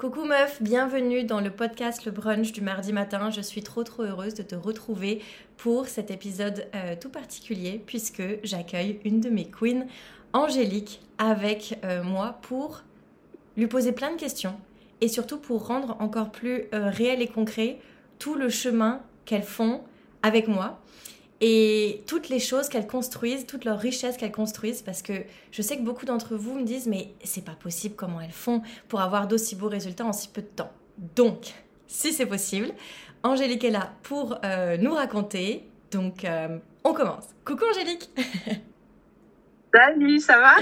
Coucou meuf, bienvenue dans le podcast Le Brunch du mardi matin. Je suis trop trop heureuse de te retrouver pour cet épisode euh, tout particulier puisque j'accueille une de mes queens, Angélique, avec euh, moi pour lui poser plein de questions et surtout pour rendre encore plus euh, réel et concret tout le chemin qu'elles font avec moi et toutes les choses qu'elles construisent, toutes leurs richesses qu'elles construisent, parce que je sais que beaucoup d'entre vous me disent, mais c'est pas possible comment elles font pour avoir d'aussi beaux résultats en si peu de temps? Donc, si c'est possible, Angélique est là pour euh, nous raconter. Donc, euh, on commence. Coucou Angélique Salut, ça va?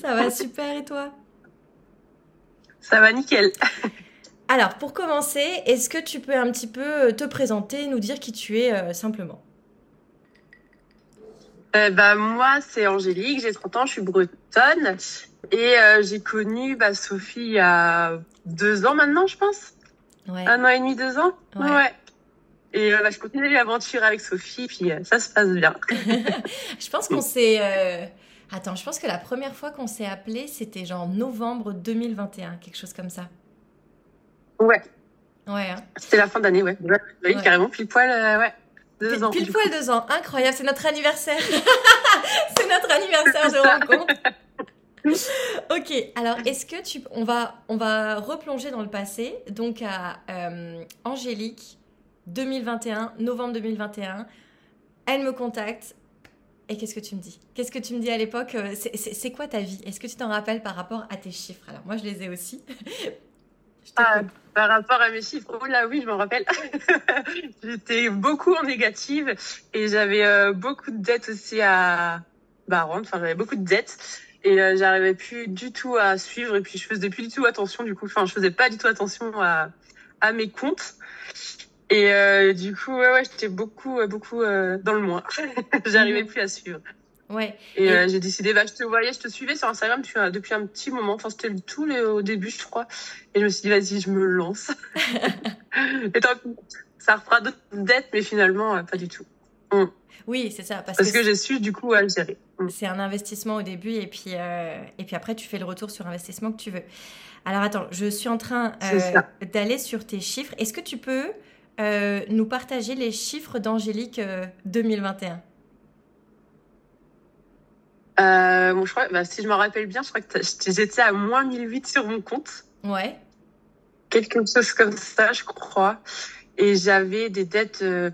Ça va super et toi? Ça va nickel. Alors, pour commencer, est-ce que tu peux un petit peu te présenter, nous dire qui tu es euh, simplement? Euh, bah, moi, c'est Angélique, j'ai 30 ans, je suis bretonne. Et euh, j'ai connu bah, Sophie il y a deux ans maintenant, je pense. Ouais. Un an et demi, deux ans. Ouais. Et euh, bah, je continue l'aventure avec Sophie, puis euh, ça se passe bien. je pense qu'on s'est... Attends, je pense que la première fois qu'on s'est appelé, c'était genre novembre 2021, quelque chose comme ça. Ouais, Ouais, hein. c'était la fin d'année, ouais. Oui, Ouais. carrément, pile poil, ouais. Deux Pile, ans. pile du poil deux ans, incroyable, c'est notre anniversaire. c'est notre anniversaire de rencontre. ok, alors est-ce que tu, on va, on va replonger dans le passé, donc à euh, Angélique, 2021, novembre 2021. Elle me contacte. Et qu'est-ce que tu me dis? Qu'est-ce que tu me dis à l'époque? Euh, c'est quoi ta vie? Est-ce que tu t'en rappelles par rapport à tes chiffres? Alors moi je les ai aussi. Ah, par rapport à mes chiffres, oh là oui, je m'en rappelle. J'étais beaucoup en négative et j'avais euh, beaucoup de dettes aussi à bah, rendre. Enfin, j'avais beaucoup de dettes et euh, j'arrivais plus du tout à suivre et puis je faisais plus du tout attention du coup. Enfin, je faisais pas du tout attention à, à mes comptes. Et euh, du coup, ouais, ouais, j'étais beaucoup, beaucoup dans le moins. J'arrivais Mhm. plus à suivre. Ouais. Et, Et- euh, j'ai décidé, bah, je te voyais, je te suivais sur Instagram depuis, un- depuis un petit moment. Enfin, c'était tout au début, je crois. Et je me suis dit, vas-y, je me lance. et tant pis, ça refera d'autres dettes, mais finalement, euh, pas du tout. Oui, c'est ça. Parce, Parce que, que j'ai su, du coup, à le gérer. Mm. c'est un investissement au début et puis, euh, et puis après, tu fais le retour sur investissement que tu veux. Alors attends, je suis en train d'aller sur tes chiffres. Est-ce que tu peux nous partager les chiffres d'Angélique euh, 2021 Euh, bon, je crois, bah, si je me rappelle bien, je crois que j'étais à moins 1008 sur mon compte. Ouais. Quelque chose comme ça, je crois. Et j'avais des dettes, euh,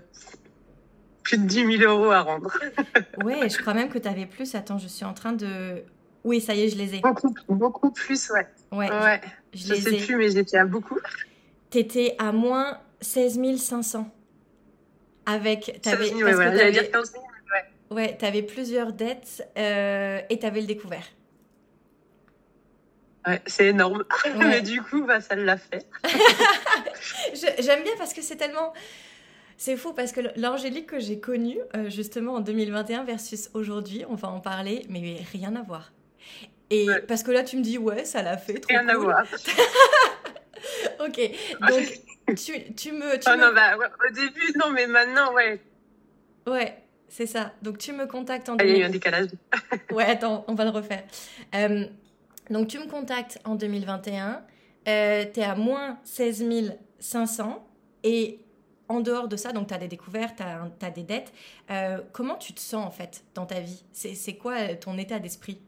plus de 10 000 euros à rendre. Ouais, je crois même que tu avais plus. Attends, je suis en train de... Oui, ça y est, je les ai. Beaucoup, beaucoup plus, ouais. Ouais, Ouais. je, Je les sais ai. plus, mais j'étais à beaucoup. T'étais à moins 16 500. Avec... T'avais... 16 000, ouais, parce que voilà. J'allais t'avais- dire 15 000. Ouais, t'avais plusieurs dettes euh, et t'avais le découvert. Ouais, c'est énorme. Ouais. Mais du coup, bah, ça l'a fait. J'aime bien parce que c'est tellement... C'est fou parce que l'Angélique que j'ai connue euh, justement en 2021 versus aujourd'hui, on va en parler, mais rien à voir. Et Ouais. parce que là, tu me dis, ouais, ça l'a fait, trop Rien à voir. Ok, donc tu, tu me... Tu Oh me- non, bah, ouais, au début, non, mais maintenant, ouais. Ouais, c'est ça. Donc tu me contactes en Ah, Il y a eu 2000 un décalage. Ouais, attends, on va le refaire. Euh, donc, tu me contactes en 2021. Euh, tu es à moins 16 500. Et en dehors de ça, donc tu as des découvertes, tu as, des dettes. Euh, comment tu te sens en fait dans ta vie? C'est c'est quoi euh, ton état d'esprit?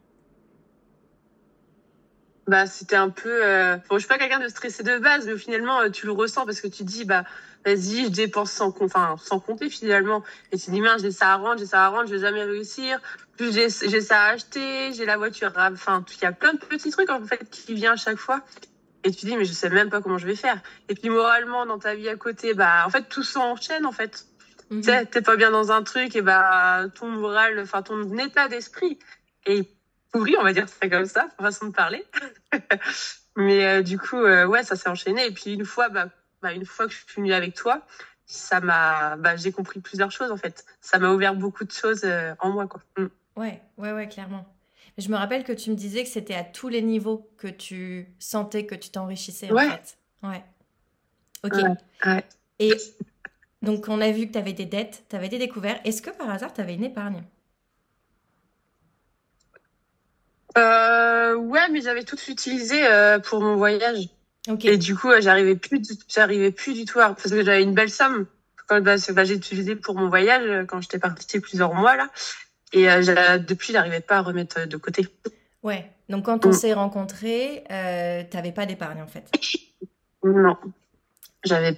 Bah, c'était un peu. Euh... Bon, je suis pas quelqu'un de stressé de base, mais finalement, euh, tu le ressens parce que tu dis, bah, vas-y, je dépense sans, enfin, sans compter finalement. Et tu dis, mince, j'ai ça à rendre, j'ai ça à rendre, je vais jamais réussir. Plus j'ai ça à acheter, j'ai la voiture. Enfin, il y a plein de petits trucs en fait qui viennent à chaque fois. Et tu dis, mais je sais même pas comment je vais faire. Et puis moralement, dans ta vie à côté, bah, en fait, tout s'enchaîne en fait. Tu sais, t'es pas bien dans un truc, et bah, ton moral, enfin, ton état d'esprit est pourri, on va dire ça comme ça, façon de parler. Mais euh, du coup, euh, ouais, ça s'est enchaîné. Et puis une fois, bah, bah, une fois que je suis venue avec toi, ça m'a, bah, j'ai compris plusieurs choses en fait. Ça m'a ouvert beaucoup de choses euh, en moi, quoi. Mm. Ouais, ouais, ouais, clairement. Je me rappelle que tu me disais que c'était à tous les niveaux que tu sentais que tu t'enrichissais en Ouais. fait. Ouais. Ok. Ouais, ouais. Et donc, on a vu que tu avais des dettes, tu avais des découvertes. Est-ce que par hasard, tu avais une épargne? Euh, ouais, mais j'avais tout utilisé euh, pour mon voyage. Et du coup, j'arrivais plus, j'arrivais plus du tout à, parce que j'avais une belle somme quand bah, bah, j'ai utilisé pour mon voyage euh, quand j'étais partie plusieurs mois là. Et euh, depuis, j'arrivais pas à remettre de côté. Ouais. Donc quand on mm. s'est rencontrés, euh, t'avais pas d'épargne en fait. Non, j'avais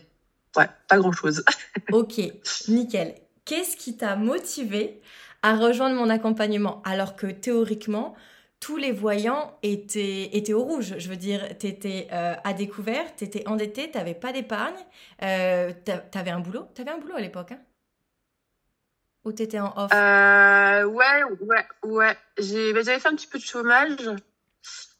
ouais pas grand chose. ok, nickel. Qu'est-ce qui t'a motivé à rejoindre mon accompagnement alors que théoriquement tous les voyants étaient, étaient au rouge. Je veux dire, tu étais euh, à découvert, tu étais endetté, tu n'avais pas d'épargne, euh, tu avais un boulot. Tu avais un boulot à l'époque, hein Ou tu étais en off? Euh, Ouais, ouais, ouais. Ben, j'avais fait un petit peu de chômage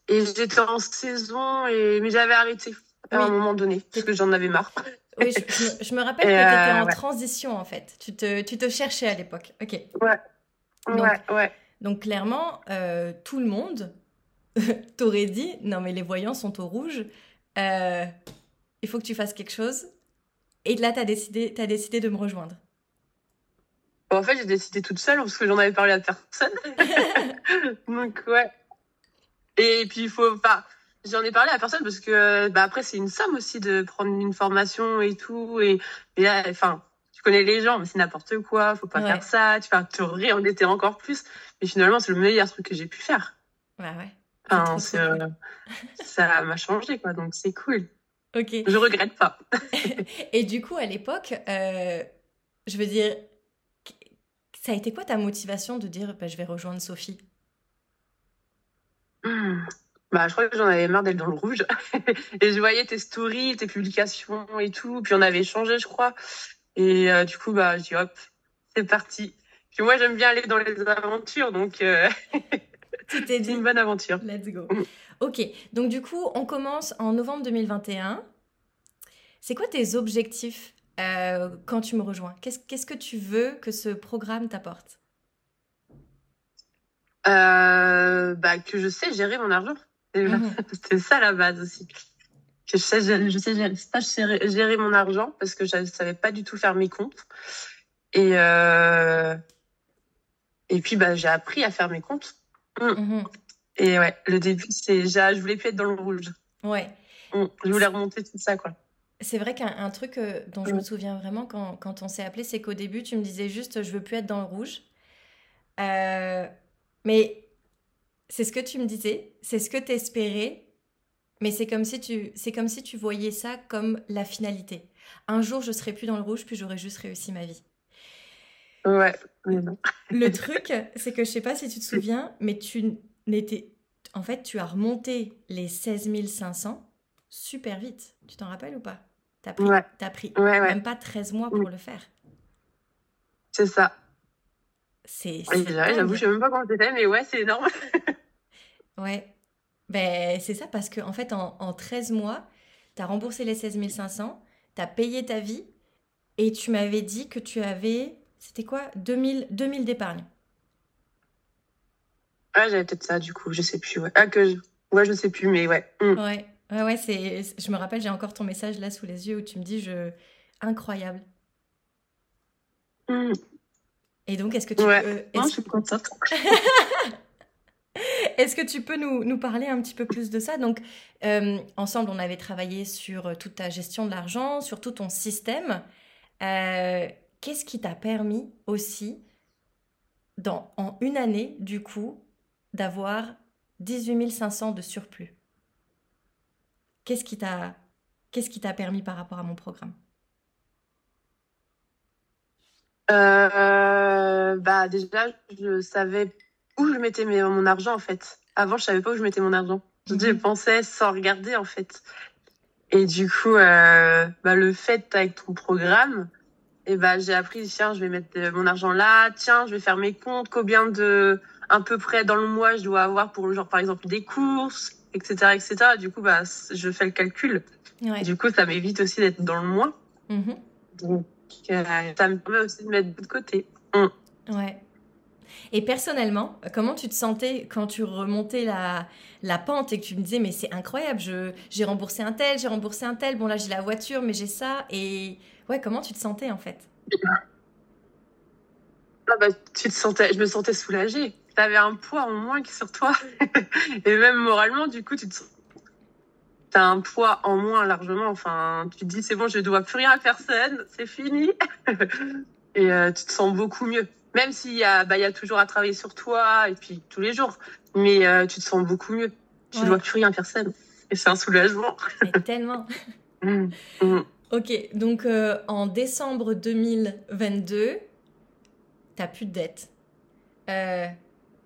et j'étais en saison, et... mais j'avais arrêté à un moment donné parce que j'en avais marre. Oui, je, me rappelle que tu étais en transition en fait. Tu te, tu te cherchais à l'époque. Ok. Ouais. ouais, ouais. Donc clairement, euh, tout le monde t'aurait dit, non mais les voyants sont au rouge, euh, il faut que tu fasses quelque chose. Et là, tu as décidé, as décidé de me rejoindre. en fait, j'ai décidé toute seule parce que j'en avais parlé à personne. Donc ouais. Et puis il faut pas. J'en ai parlé à personne parce que bah, après c'est une somme aussi de prendre une formation et tout et, et enfin connais les gens, mais c'est n'importe quoi, faut pas faire ça, tu vas te réendetter encore plus. Mais finalement, c'est le meilleur truc que j'ai pu faire. Ouais, ouais. Euh, ça m'a changé, quoi, donc c'est cool. Ok. Je regrette pas. Et du coup, à l'époque, euh, je veux dire, ça a été quoi ta motivation de dire bah, je vais rejoindre Sophie? Hmm. Bah, je crois que j'en avais marre d'être dans le rouge. et je voyais tes stories, tes publications et tout. Puis on avait changé, je crois. Et euh, du coup, bah, je dis hop, c'est parti. Puis moi, j'aime bien aller dans les aventures, donc euh... c'est une bonne aventure. Let's go. Ok, donc du coup, on commence en novembre 2021. C'est quoi tes objectifs euh, quand tu me rejoins? Qu'est-ce que tu veux que ce programme t'apporte? Bah, Que je sais gérer mon argent. Mhm. C'est ça la base aussi je sais, je, sais gérer, mon argent parce que je ne savais pas du tout faire mes comptes. Et, euh, et puis, bah, j'ai appris à faire mes comptes. Mm. Mm-hmm. Et ouais, le début, c'est, je voulais plus être dans le rouge. Ouais. Mm. Je voulais remonter tout ça, quoi. C'est vrai qu'un truc euh, dont je me souviens vraiment quand, quand on s'est appelé, c'est qu'au début, tu me disais juste, je veux plus être dans le rouge. Euh, mais c'est ce que tu me disais, c'est ce que tu espérais, mais c'est comme si tu, c'est comme si tu voyais ça comme la finalité. Un jour, je serai plus dans le rouge, puis j'aurai juste réussi ma vie. Ouais. Le truc, c'est que je sais pas si tu te souviens, mais tu n'étais, en fait, tu as remonté les 16 500 super vite. Tu t'en rappelles ou pas? T'as pris, as pris même pas 13 mois pour le faire. C'est ça. C'est. J'avoue, je sais même pas comment c'était, mais ouais, c'est énorme. ouais. Ben, c'est ça, parce qu'en en fait, en, 13 mois, tu as remboursé les 16 500, tu as payé ta vie, et tu m'avais dit que tu avais, c'était quoi 2000, 2000 d'épargne. Ah, j'avais peut-être ça, du coup, je sais plus. Ouais, ah, que je... ouais je sais plus, mais ouais. Hmm. Ouais, ouais, ouais c'est... je me rappelle, j'ai encore ton message là sous les yeux où tu me dis, je... incroyable. Hmm. Et donc, est-ce que tu ouais. peux... Non, je suis contente. Est-ce que tu peux nous, parler un petit peu plus de ça? Donc, euh, ensemble, on avait travaillé sur euh, toute ta gestion de l'argent, sur tout ton système. Euh, qu'est-ce qui t'a permis aussi, dans, en une année, du coup, d'avoir 18 500 de surplus? Qu'est-ce qui t'a qu'est-ce qui t'a permis par rapport à mon programme? Bah déjà, je savais où je mettais mon argent en fait. Avant, je savais pas où je mettais mon argent. Je mhm. pensais sans regarder en fait. Et du coup, euh, bah, le fait avec ton programme, et eh bah, j'ai appris, tiens, je vais mettre euh, mon argent là, tiens, je vais faire mes comptes, combien de, à peu près dans le mois, je dois avoir pour, genre, par exemple, des courses, etc., etc. Du coup, bah, je fais le calcul. du coup, ça m'évite aussi d'être dans le moins. Mhm. Donc, euh, ça me permet aussi de mettre de côté. Mm. Ouais. Et personnellement, comment tu te sentais quand tu remontais la, pente et que tu me disais, mais c'est incroyable, j'ai remboursé un tel, j'ai remboursé un tel, bon là j'ai la voiture, mais j'ai ça. Et ouais, comment tu te sentais en fait? Ah bah, tu te sentais, Je me sentais soulagée. Tu avais un poids en moins sur toi. et même moralement, du coup, tu te, tu as un poids en moins largement. Enfin, tu te dis, c'est bon, je ne dois plus rien à personne, c'est fini. et euh, tu te sens beaucoup mieux. Même s'il y, a, bah, y a toujours à travailler sur toi, et puis tous les jours. Mais euh, tu te sens beaucoup mieux. Tu ne dois plus rien personne. Et c'est un soulagement. Mais tellement. Mmh, mmh. Ok, donc euh, en décembre 2022, t'as plus de dettes. Euh,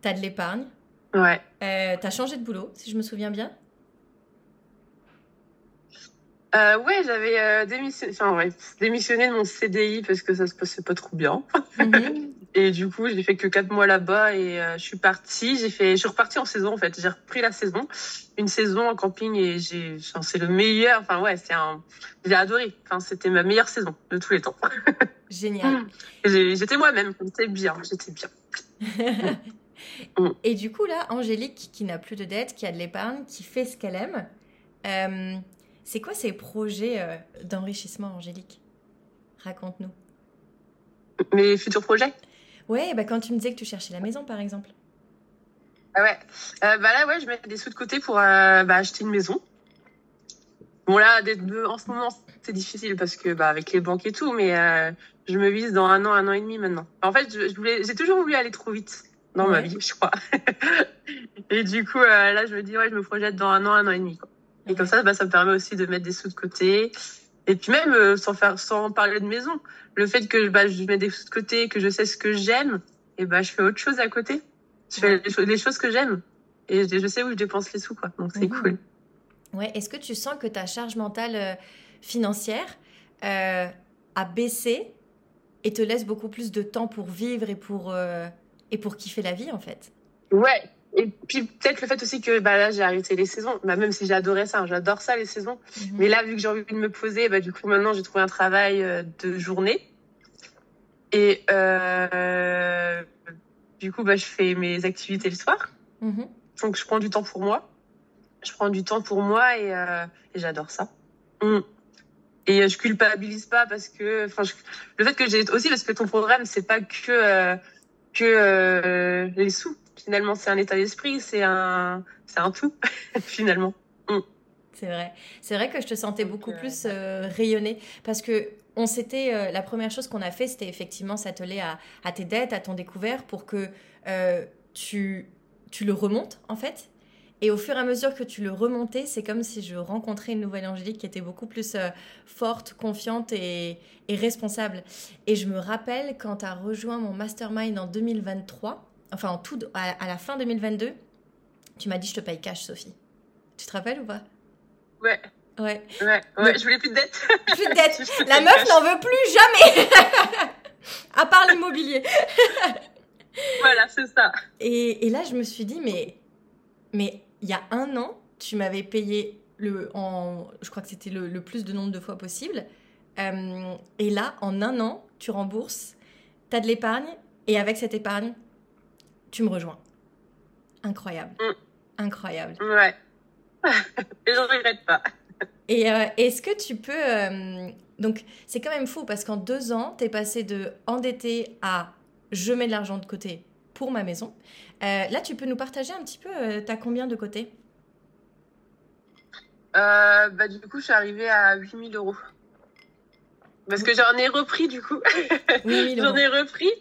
t'as de l'épargne. Ouais. Euh, t'as changé de boulot, si je me souviens bien. Euh, ouais, j'avais euh, démissionné, enfin, ouais, démissionné de mon CDI parce que ça se passait pas trop bien. Mhm. et du coup, j'ai fait que quatre mois là-bas et euh, je suis partie. J'ai fait, je suis repartie en saison en fait. J'ai repris la saison, une saison en camping et j'ai, enfin, c'est le meilleur. Enfin ouais, c'est un, j'ai adoré. Enfin, c'était ma meilleure saison de tous les temps. Génial. J'étais moi-même, j'étais bien, j'étais bien. Mm. Et du coup là, Angélique qui n'a plus de dettes, qui a de l'épargne, qui fait ce qu'elle aime. Euh, c'est quoi ces projets euh, d'enrichissement, Angélique? Raconte-nous. Mes futurs projets? Ouais, bah quand tu me disais que tu cherchais la maison, par exemple. Ah ouais. Euh, bah là, ouais, je mets des sous de côté pour euh, bah, acheter une maison. Bon là, en ce moment, c'est difficile parce que bah, avec les banques et tout, mais je me vise dans un an, un an et demi maintenant. En fait, je, voulais, j'ai toujours voulu aller trop vite dans ma vie, je crois. et du coup, là, je me dis ouais, je me projette dans un an, un an et demi. Quoi. Et comme ça, bah, ça me permet aussi de mettre des sous de côté. Et puis même, euh, sans, faire, sans parler de maison, le fait que bah, je mets des sous de côté, que je sais ce que j'aime, et bah, je fais autre chose à côté. Je fais les, choses que j'aime. Et je, sais où je dépense les sous, quoi. Donc c'est cool. Ouais, est-ce que tu sens que ta charge mentale euh, financière euh, a baissé et te laisse beaucoup plus de temps pour vivre et pour, et pour kiffer la vie, en fait? Ouais, et puis peut-être le fait aussi que bah, là j'ai arrêté les saisons, bah, même si j'adorais ça, hein, j'adore ça les saisons. Mhm. Mais là vu que j'ai envie de me poser, bah, du coup maintenant j'ai trouvé un travail euh, de journée. Et euh, du coup bah, je fais mes activités le soir. Mhm. Donc je prends du temps pour moi. Je prends du temps pour moi et, euh, et j'adore ça. Mm. Et je culpabilise pas parce que, enfin, le fait que j'ai aussi parce que ton programme c'est pas que que les sous finalement, c'est un état d'esprit, c'est un, c'est un tout, finalement. Mm. C'est vrai. C'est vrai que je te sentais beaucoup euh, plus euh, rayonnée parce que on s'était euh, la première chose qu'on a fait, c'était effectivement s'atteler à, à, tes dettes, à ton découvert pour que tu tu le remontes en fait. Et au fur et à mesure que tu le remontais, c'est comme si je rencontrais une nouvelle Angélique qui était beaucoup plus forte, confiante et, et, responsable. Et je me rappelle quand tu as rejoint mon mastermind en 2023, enfin en tout, à, la fin 2022, tu m'as dit je te paye cash, Sophie. Tu te rappelles ou pas? Ouais. Ouais. Ouais, ouais je voulais plus de dettes. Plus de dettes. La meuf n'en veut plus jamais. à part l'immobilier. voilà, c'est ça. Et, et, là, je me suis dit, mais mais il y a un an, tu m'avais payé le, en, je crois que c'était le, le, plus de nombre de fois possible. Euh, et là, en un an, tu rembourses, tu as de l'épargne, et avec cette épargne, tu me rejoins. Incroyable. Mm. Incroyable. Ouais. Je regrette pas. Et euh, est-ce que tu peux... Euh, donc, c'est quand même fou parce qu'en deux ans, tu es passé de endetté à je mets de l'argent de côté pour ma maison. Euh, là, tu peux nous partager un petit peu, tu as combien de côté? Bah, Du coup, je suis arrivée à 8000 euros. Parce que j'en ai repris du coup. j'en ai repris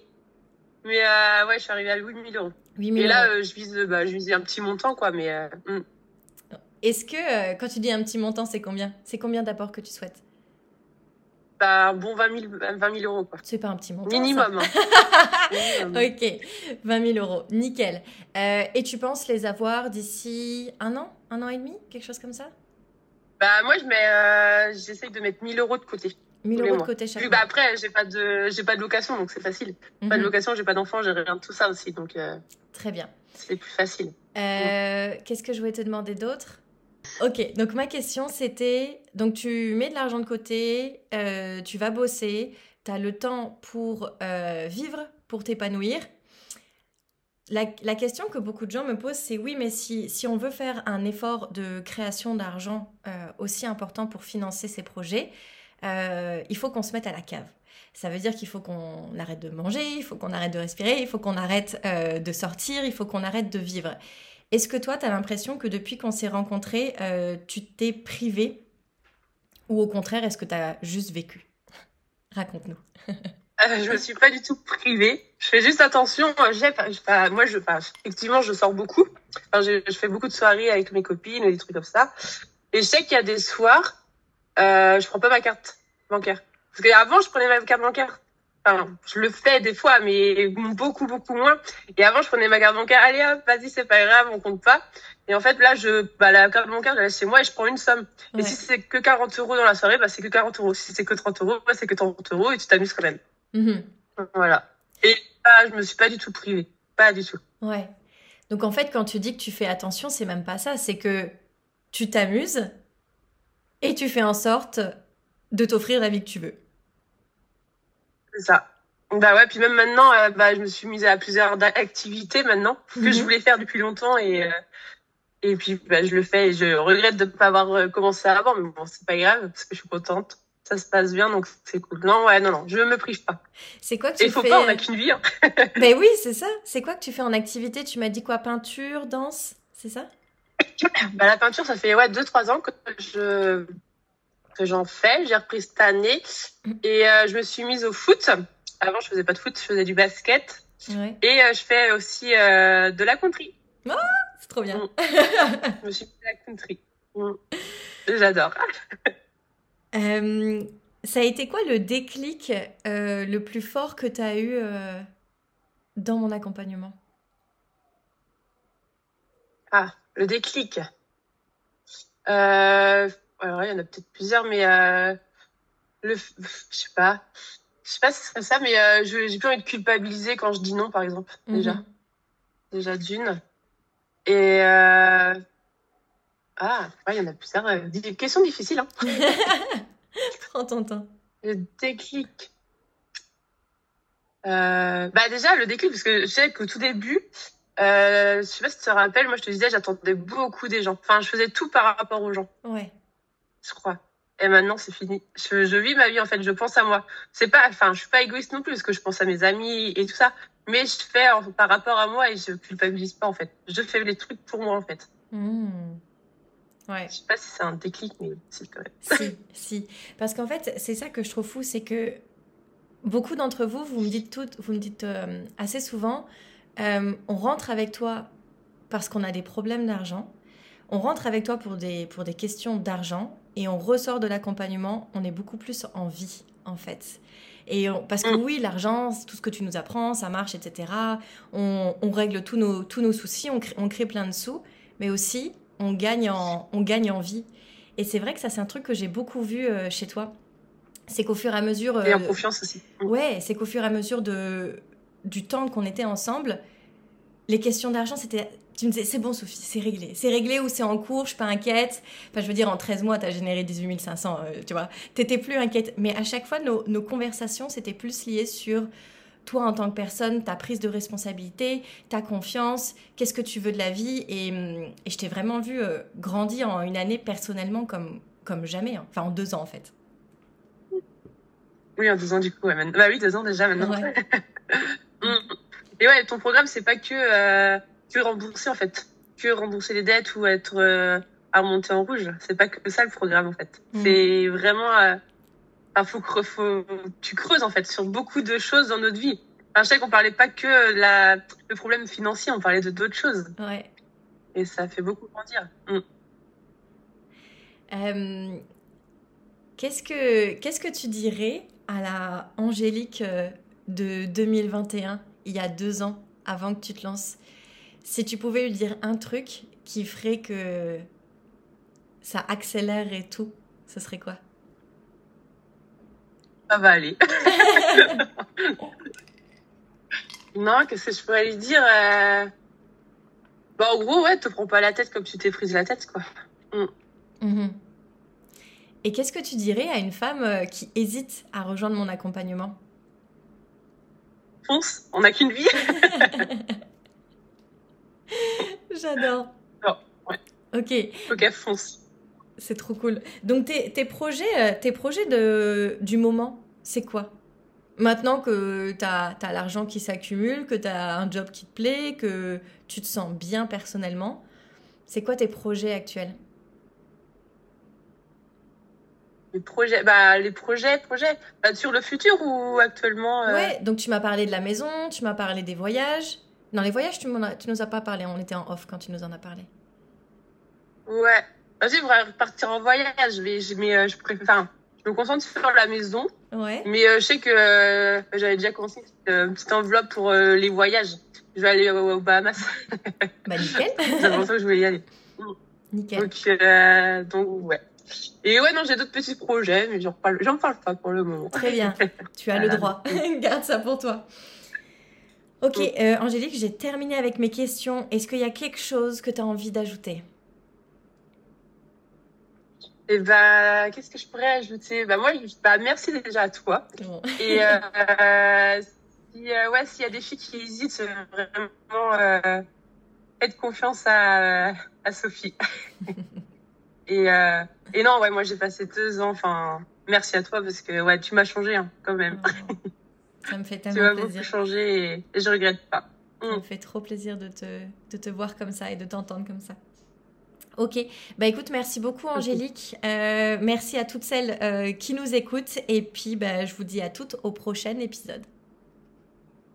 mais euh, ouais, je suis arrivée à 8000 euros. 8 Et là, euh, je, vise, bah, je vise un petit montant, quoi. Mais. Euh, hmm. Est-ce que, quand tu dis un petit montant, c'est combien? C'est combien d'apports que tu souhaites? Bah, bon 20 000, 20 000 euros. Quoi. C'est pas un petit montant. Minimum. Hein. ok, 20 000 euros, nickel. et tu penses les avoir d'ici un an, un an et demi, quelque chose comme ça? Bah moi, je mets, j'essaye de mettre 1000 euros de côté. 1000 euros de côté chaque bah après, j'ai pas de, j'ai pas de location, donc c'est facile. Pas de mhm. location, j'ai pas d'enfant, j'ai rien de tout ça aussi, donc. Euh, Très bien. C'est plus facile. Euh, qu'est-ce que je voulais te demander d'autre? Ok, donc ma question c'était, donc tu mets de l'argent de côté, euh, tu vas bosser, tu as le temps pour vivre, pour t'épanouir. La, la, question que beaucoup de gens me posent, c'est oui, mais si, si, on veut faire un effort de création d'argent aussi important pour financer ces projets, euh, il faut qu'on se mette à la cave. Ça veut dire qu'il faut qu'on arrête de manger, il faut qu'on arrête de respirer, il faut qu'on arrête euh, de sortir, il faut qu'on arrête de vivre. Est-ce que toi, tu as l'impression que depuis qu'on s'est rencontrés, euh, tu t'es privé Ou au contraire, est-ce que tu as juste vécu? Raconte-nous. euh, je me suis pas du tout privée. Je fais juste attention. Moi, je, effectivement, je sors beaucoup. Je, je, fais beaucoup de soirées avec mes copines et des trucs comme ça. Et je sais qu'il y a des soirs, euh, je prends pas ma carte bancaire. Parce qu'avant, je prenais ma carte bancaire. Enfin, je le fais des fois, mais beaucoup, beaucoup moins. Et avant, je prenais ma carte bancaire. Allez hop, vas-y, c'est pas grave, on compte pas. Et en fait, là, je, bah, la carte bancaire, je la laisse chez moi et je prends une somme. Ouais. Et si c'est que 40 euros dans la soirée, bah, c'est que 40 euros. Si c'est que 30 euros, bah, c'est que 30 euros et tu t'amuses quand même. Mmh. Voilà. Et bah, je me suis pas du tout privée. Pas du tout. Ouais. Donc, en fait, quand tu dis que tu fais attention, c'est même pas ça. C'est que tu t'amuses et tu fais en sorte de t'offrir la vie que tu veux. C'est ça. Bah ouais, puis même maintenant, euh, bah, je me suis mise à plusieurs activités maintenant que Mhm. je voulais faire depuis longtemps et euh, et puis bah, je le fais et je regrette de ne pas avoir euh, commencé avant, mais bon, c'est pas grave parce que je suis contente. Ça se passe bien, donc c'est cool. Non, ouais, non, non, je me prive pas. C'est quoi que Et tu il faut fais pas, on a qu'une vie. Hein. Ben oui, c'est ça. C'est quoi que tu fais en activité? Tu m'as dit quoi? Peinture, danse C'est ça? Bah, la peinture, ça fait ouais deux trois ans que je que j'en fais. J'ai repris cette année et euh, je me suis mise au foot. Avant, je faisais pas de foot, je faisais du basket Ouais. et euh, je fais aussi euh, de la country. C'est trop bien. Je me suis mise à la country. Mm. J'adore. Ça a été quoi le déclic le plus fort que tu as eu dans mon accompagnement? Ah, le déclic. Euh, alors, il y en a peut-être plusieurs, mais euh, le, je sais pas. Je sais pas si ce serait ça, mais euh, je- j'ai plus envie de culpabiliser quand je dis non, par exemple. Déjà, Mhm. déjà d'une. Et euh, ah, ouais, il y en a plusieurs. Euh, di- Question difficile, hein. Prends ton temps. Le déclic. Bah déjà le déclic parce que je sais qu'au tout début, euh, je sais pas si tu te rappelles, moi je te disais j'attendais beaucoup des gens. Enfin je faisais tout par rapport aux gens. Ouais. je crois. Et maintenant, c'est fini. Je, je vis ma vie, en fait. Je pense à moi. C'est pas, enfin, je suis pas égoïste non plus, parce que je pense à mes amis et tout ça. Mais je fais en- par rapport à moi et je culpabilise pas, en fait. Je fais les trucs pour moi, en fait. Hmm. Ouais. Je sais pas si c'est un déclic, mais c'est quand même. Si, si. Parce qu'en fait, c'est ça que je trouve fou, c'est que beaucoup d'entre vous, vous me dites toutes, vous me dites euh, assez souvent, euh, on rentre avec toi parce qu'on a des problèmes d'argent, on rentre avec toi pour des, pour des questions d'argent, et on ressort de l'accompagnement, on est beaucoup plus en vie, en fait. Et on- parce que Mm. oui, l'argent, tout ce que tu nous apprends, ça marche, etc. On, on règle tous nos, tous nos soucis, on crée, on crée plein de sous, mais aussi on gagne en, on gagne en vie. Et c'est vrai que ça, c'est un truc que j'ai beaucoup vu euh, chez toi. C'est qu'au fur et à mesure. Et en euh, confiance aussi. Ouais, c'est qu'au fur et à mesure de, du temps qu'on était ensemble, les questions d'argent, c'était. Tu me disais, c'est bon, Sophie, c'est réglé. C'est réglé ou c'est en cours, je suis pas inquiète. Enfin, je veux dire, en 13 mois, tu as généré 18 500, euh, tu vois. T'étais plus inquiète. Mais à chaque fois, nos, nos conversations, c'était plus lié sur toi en tant que personne, ta prise de responsabilité, ta confiance, qu'est-ce que tu veux de la vie. Et, et je t'ai vraiment vu euh, grandir en une année personnellement comme, comme jamais. hein. Enfin, en deux ans, en fait. Oui, en deux ans, du coup. Ouais, Bah oui, deux ans déjà, maintenant. Ouais. Mm. Et ouais, ton programme, c'est pas que, euh, que rembourser, en fait. Que rembourser les dettes ou être euh, à monter en rouge. C'est pas que ça, le programme, en fait. Mm. C'est vraiment... Euh, faut, faut, tu creuses, en fait, sur beaucoup de choses dans notre vie. Enfin, je sais qu'on parlait pas que la, le problème financier, on parlait de d'autres choses. Ouais. Et ça fait beaucoup grandir. Mm. Euh, qu'est-ce que qu'est-ce que tu dirais à la Angélique euh, de 2021, il y a deux ans, avant que tu te lances, si tu pouvais lui dire un truc qui ferait que ça accélère et tout, ce serait quoi? Ça va aller. non, qu'est-ce que je pourrais lui dire euh... Bah, en gros, ouais, te prends pas la tête comme tu t'es prise la tête, quoi. Mhm. Et qu'est-ce que tu dirais à une femme euh, qui hésite à rejoindre mon accompagnement? Fonce, on n'a qu'une vie. J'adore. Oh, ouais. Ok. ok, fonce. C'est trop cool. Donc tes, tes projets, euh, tes projets de, du moment, c'est quoi? Maintenant que tu as, l'argent qui s'accumule, que tu as un job qui te plaît, que tu te sens bien personnellement, c'est quoi tes projets actuels? Les projets, bah, les projets, projets. Bah, sur le futur ou actuellement euh? Ouais, donc tu m'as parlé de la maison, tu m'as parlé des voyages. Non, les voyages, tu, tu nous as pas parlé, on était en off quand tu nous en as parlé. Ouais. Vas-y, je partir en voyage, mais, mais euh, je préfère. je me concentre sur la maison. Ouais. Mais euh, je sais que euh, j'avais déjà commencé une petite enveloppe pour les voyages. Je vais aller aux Bahamas. Bah, nickel. C'est pour ça que je vais y aller. Nickel. Donc, donc ouais. Et ouais, non, j'ai d'autres petits projets, mais j'en parle, j'en parle pas pour le moment. Très bien. Tu as le droit. Garde ça pour toi. Ok, euh, Angélique, j'ai terminé avec mes questions. Est-ce qu'il y a quelque chose que tu as envie d'ajouter? Eh ben, qu'est-ce que je pourrais ajouter? Bah moi, bah, merci déjà à toi. Et euh, si, euh, ouais, s'il y a des filles qui hésitent, vraiment, faites confiance à, à Sophie. Et, euh, et non, ouais, moi j'ai passé deux ans. Enfin, merci à toi parce que ouais, tu m'as changé hein, quand même. Ça me fait tellement plaisir. Tu m'as changé et, je regrette pas. Ça me mm. fait trop plaisir de te, de te voir comme ça et de t'entendre comme ça. Ok, bah écoute, merci beaucoup Angélique. Euh, merci à toutes celles euh, qui nous écoutent et puis bah, je vous dis à toutes au prochain épisode.